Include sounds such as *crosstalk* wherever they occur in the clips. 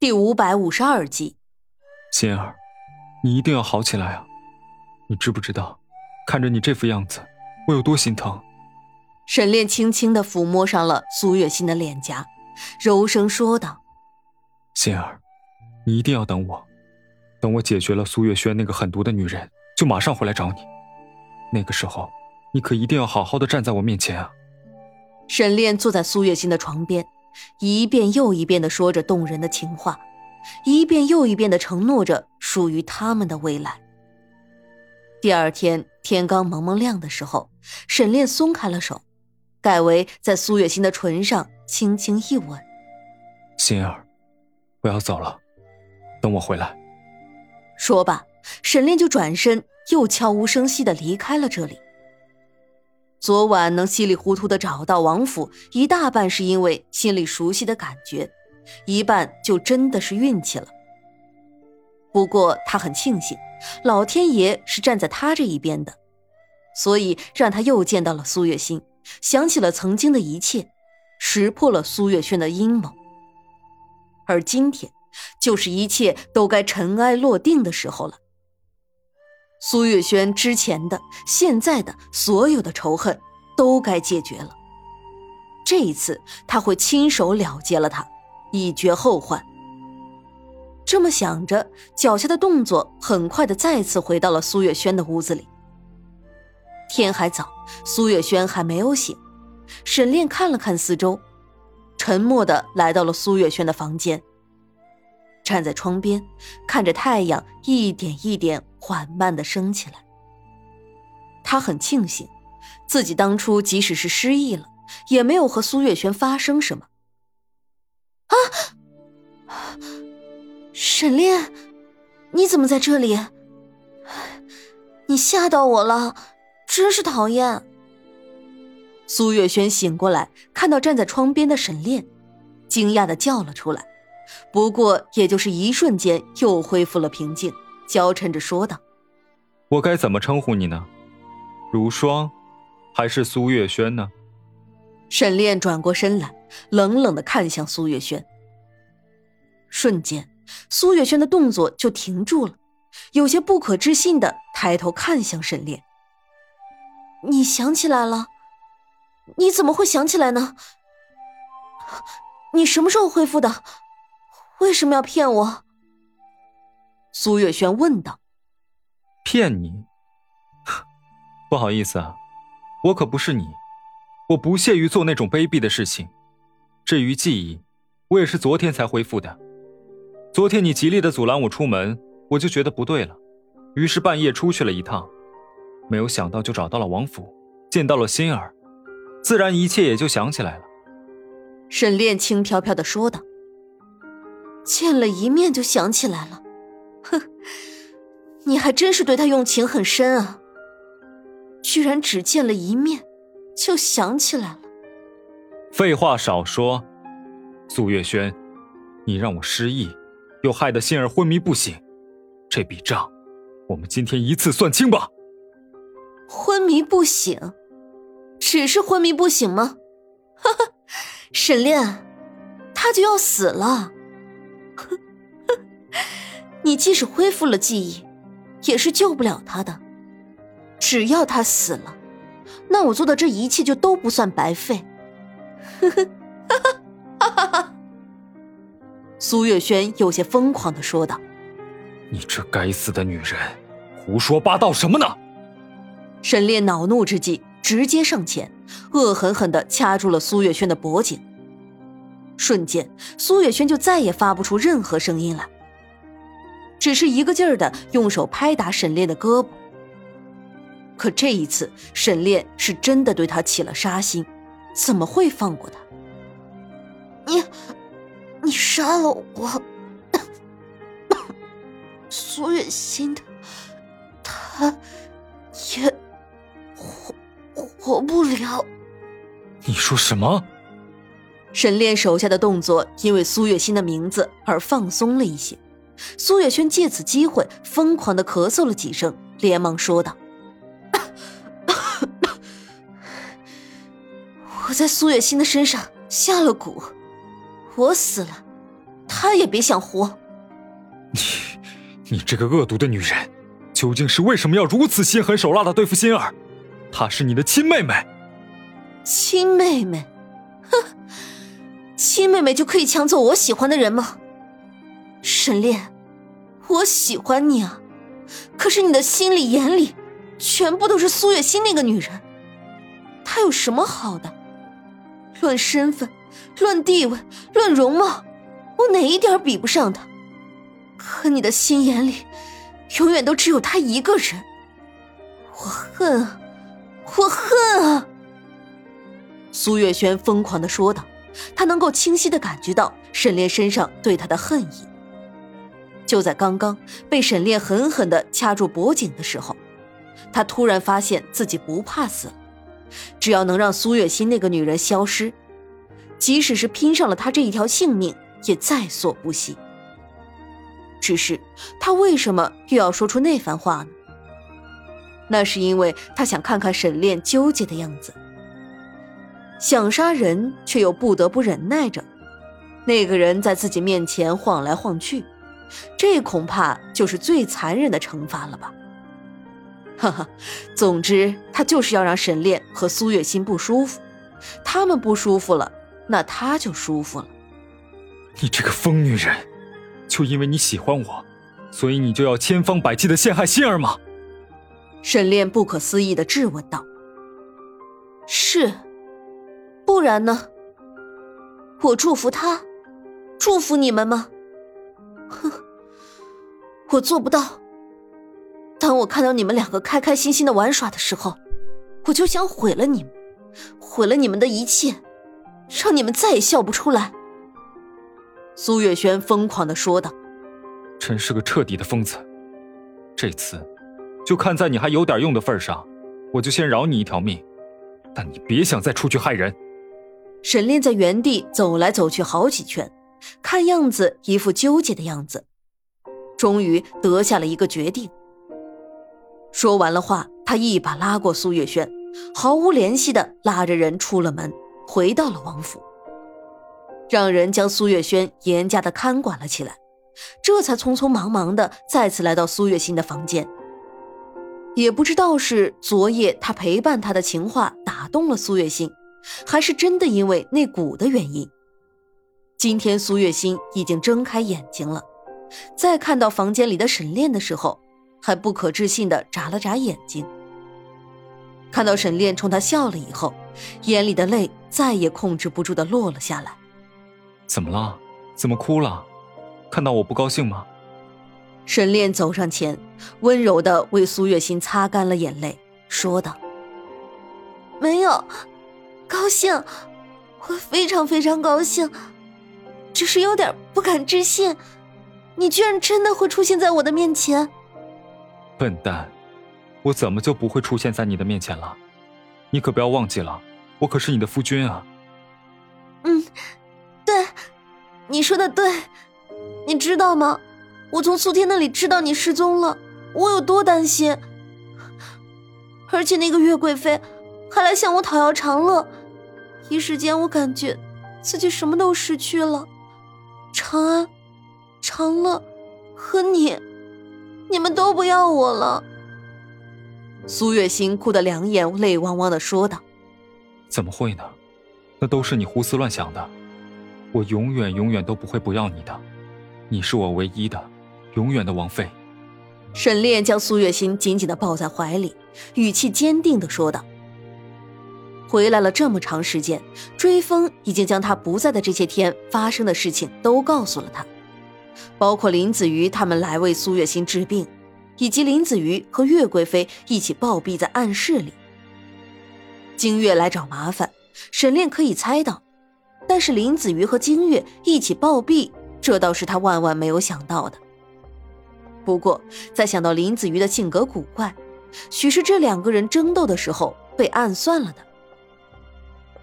第五百五十二集，心儿，你一定要好起来啊！你知不知道，看着你这副样子，我有多心疼？沈炼轻轻的抚摸上了苏月心的脸颊，柔声说道：“心儿，你一定要等我，等我解决了苏月轩那个狠毒的女人，就马上回来找你。那个时候，你可一定要好好的站在我面前啊！”沈炼坐在苏月心的床边。一遍又一遍的说着动人的情话，一遍又一遍的承诺着属于他们的未来。第二天天刚蒙蒙亮的时候，沈炼松开了手，改为在苏月心的唇上轻轻一吻。心儿，我要走了，等我回来。说罢，沈炼就转身，又悄无声息的离开了这里。昨晚能稀里糊涂的找到王府，一大半是因为心里熟悉的感觉，一半就真的是运气了。不过他很庆幸，老天爷是站在他这一边的，所以让他又见到了苏月心，想起了曾经的一切，识破了苏月轩的阴谋。而今天，就是一切都该尘埃落定的时候了。苏月轩之前的、现在的所有的仇恨都该解决了。这一次，他会亲手了结了他，以绝后患。这么想着，脚下的动作很快的再次回到了苏月轩的屋子里。天还早，苏月轩还没有醒。沈炼看了看四周，沉默的来到了苏月轩的房间。站在窗边，看着太阳一点一点缓慢的升起来。他很庆幸，自己当初即使是失忆了，也没有和苏月轩发生什么。啊！沈炼，你怎么在这里？你吓到我了，真是讨厌。苏月轩醒过来，看到站在窗边的沈炼，惊讶的叫了出来。不过，也就是一瞬间，又恢复了平静，娇嗔着说道：“我该怎么称呼你呢？如霜，还是苏月轩呢？”沈炼转过身来，冷冷的看向苏月轩。瞬间，苏月轩的动作就停住了，有些不可置信的抬头看向沈炼：“你想起来了？你怎么会想起来呢？你什么时候恢复的？”为什么要骗我？苏月轩问道。骗你？*laughs* 不好意思啊，我可不是你，我不屑于做那种卑鄙的事情。至于记忆，我也是昨天才恢复的。昨天你极力的阻拦我出门，我就觉得不对了，于是半夜出去了一趟，没有想到就找到了王府，见到了心儿，自然一切也就想起来了。沈炼轻飘飘的说道。见了一面就想起来了，哼，*laughs* 你还真是对他用情很深啊！居然只见了一面，就想起来了。废话少说，苏月轩，你让我失忆，又害得心儿昏迷不醒，这笔账，我们今天一次算清吧。昏迷不醒，只是昏迷不醒吗？*laughs* 哈哈，沈炼，他就要死了。你即使恢复了记忆，也是救不了他的。只要他死了，那我做的这一切就都不算白费。呵呵，哈哈，哈哈哈！苏月轩有些疯狂的说道：“你这该死的女人，胡说八道什么呢？”沈烈恼怒之际，直接上前，恶狠狠的掐住了苏月轩的脖颈。瞬间，苏月轩就再也发不出任何声音来。只是一个劲儿的用手拍打沈炼的胳膊，可这一次沈炼是真的对他起了杀心，怎么会放过他？你，你杀了我，苏月心的，他也活活不了。你说什么？沈炼手下的动作因为苏月心的名字而放松了一些。苏月轩借此机会疯狂的咳嗽了几声，连忙说道：“ *coughs* 我在苏月心的身上下了蛊，我死了，她也别想活。你，你这个恶毒的女人，究竟是为什么要如此心狠手辣的对付心儿？她是你的亲妹妹。亲妹妹，哼，亲妹妹就可以抢走我喜欢的人吗？沈炼，我喜欢你啊，可是你的心里眼里，全部都是苏月心那个女人。她有什么好的？论身份，论地位，论容貌，我哪一点比不上她？可你的心眼里，永远都只有她一个人。我恨啊，我恨啊！苏月轩疯狂的说道，他能够清晰的感觉到沈炼身上对他的恨意。就在刚刚被沈炼狠狠的掐住脖颈的时候，他突然发现自己不怕死。只要能让苏月心那个女人消失，即使是拼上了他这一条性命，也在所不惜。只是他为什么又要说出那番话呢？那是因为他想看看沈炼纠结的样子，想杀人却又不得不忍耐着，那个人在自己面前晃来晃去，这恐怕就是最残忍的惩罚了吧。哈哈，总之他就是要让沈炼和苏月心不舒服，他们不舒服了，那他就舒服了。你这个疯女人，就因为你喜欢我，所以你就要千方百计的陷害心儿吗？沈炼不可思议的质问道：“是，不然呢？我祝福他，祝福你们吗？哼，我做不到。”当我看到你们两个开开心心的玩耍的时候，我就想毁了你们，毁了你们的一切，让你们再也笑不出来。”苏月轩疯狂的说道，“真是个彻底的疯子。这次，就看在你还有点用的份上，我就先饶你一条命，但你别想再出去害人。”沈炼在原地走来走去好几圈，看样子一副纠结的样子，终于得下了一个决定。说完了话，他一把拉过苏月轩，毫无怜惜的拉着人出了门，回到了王府，让人将苏月轩严加的看管了起来，这才匆匆忙忙的再次来到苏月心的房间。也不知道是昨夜他陪伴他的情话打动了苏月心，还是真的因为那蛊的原因，今天苏月心已经睁开眼睛了，在看到房间里的沈炼的时候。还不可置信的眨了眨眼睛，看到沈炼冲他笑了以后，眼里的泪再也控制不住的落了下来。怎么了？怎么哭了？看到我不高兴吗？沈炼走上前，温柔的为苏月心擦干了眼泪，说道：“没有，高兴，我非常非常高兴，只是有点不敢置信，你居然真的会出现在我的面前。”笨蛋，我怎么就不会出现在你的面前了？你可不要忘记了，我可是你的夫君啊！嗯，对，你说的对。你知道吗？我从苏天那里知道你失踪了，我有多担心。而且那个月贵妃还来向我讨要长乐，一时间我感觉自己什么都失去了，长安、长乐和你。你们都不要我了。苏月心哭得两眼泪汪汪的说道：“怎么会呢？那都是你胡思乱想的。我永远永远都不会不要你的，你是我唯一的、永远的王妃。”沈炼将苏月心紧紧的抱在怀里，语气坚定的说道：“回来了这么长时间，追风已经将他不在的这些天发生的事情都告诉了他。”包括林子瑜他们来为苏月心治病，以及林子瑜和岳贵妃一起暴毙在暗室里。金月来找麻烦，沈炼可以猜到，但是林子瑜和金月一起暴毙，这倒是他万万没有想到的。不过，在想到林子瑜的性格古怪，许是这两个人争斗的时候被暗算了的。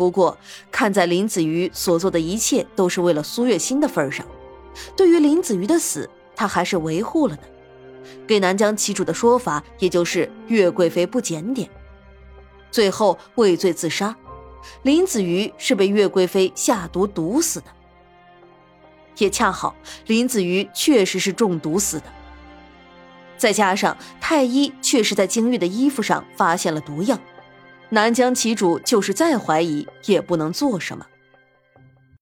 不过，看在林子瑜所做的一切都是为了苏月心的份上，对于林子瑜的死，他还是维护了的。给南疆旗主的说法，也就是岳贵妃不检点，最后畏罪自杀。林子瑜是被岳贵妃下毒毒死的，也恰好林子瑜确实是中毒死的。再加上太医确实在金玉的衣服上发现了毒药。南疆旗主就是再怀疑，也不能做什么。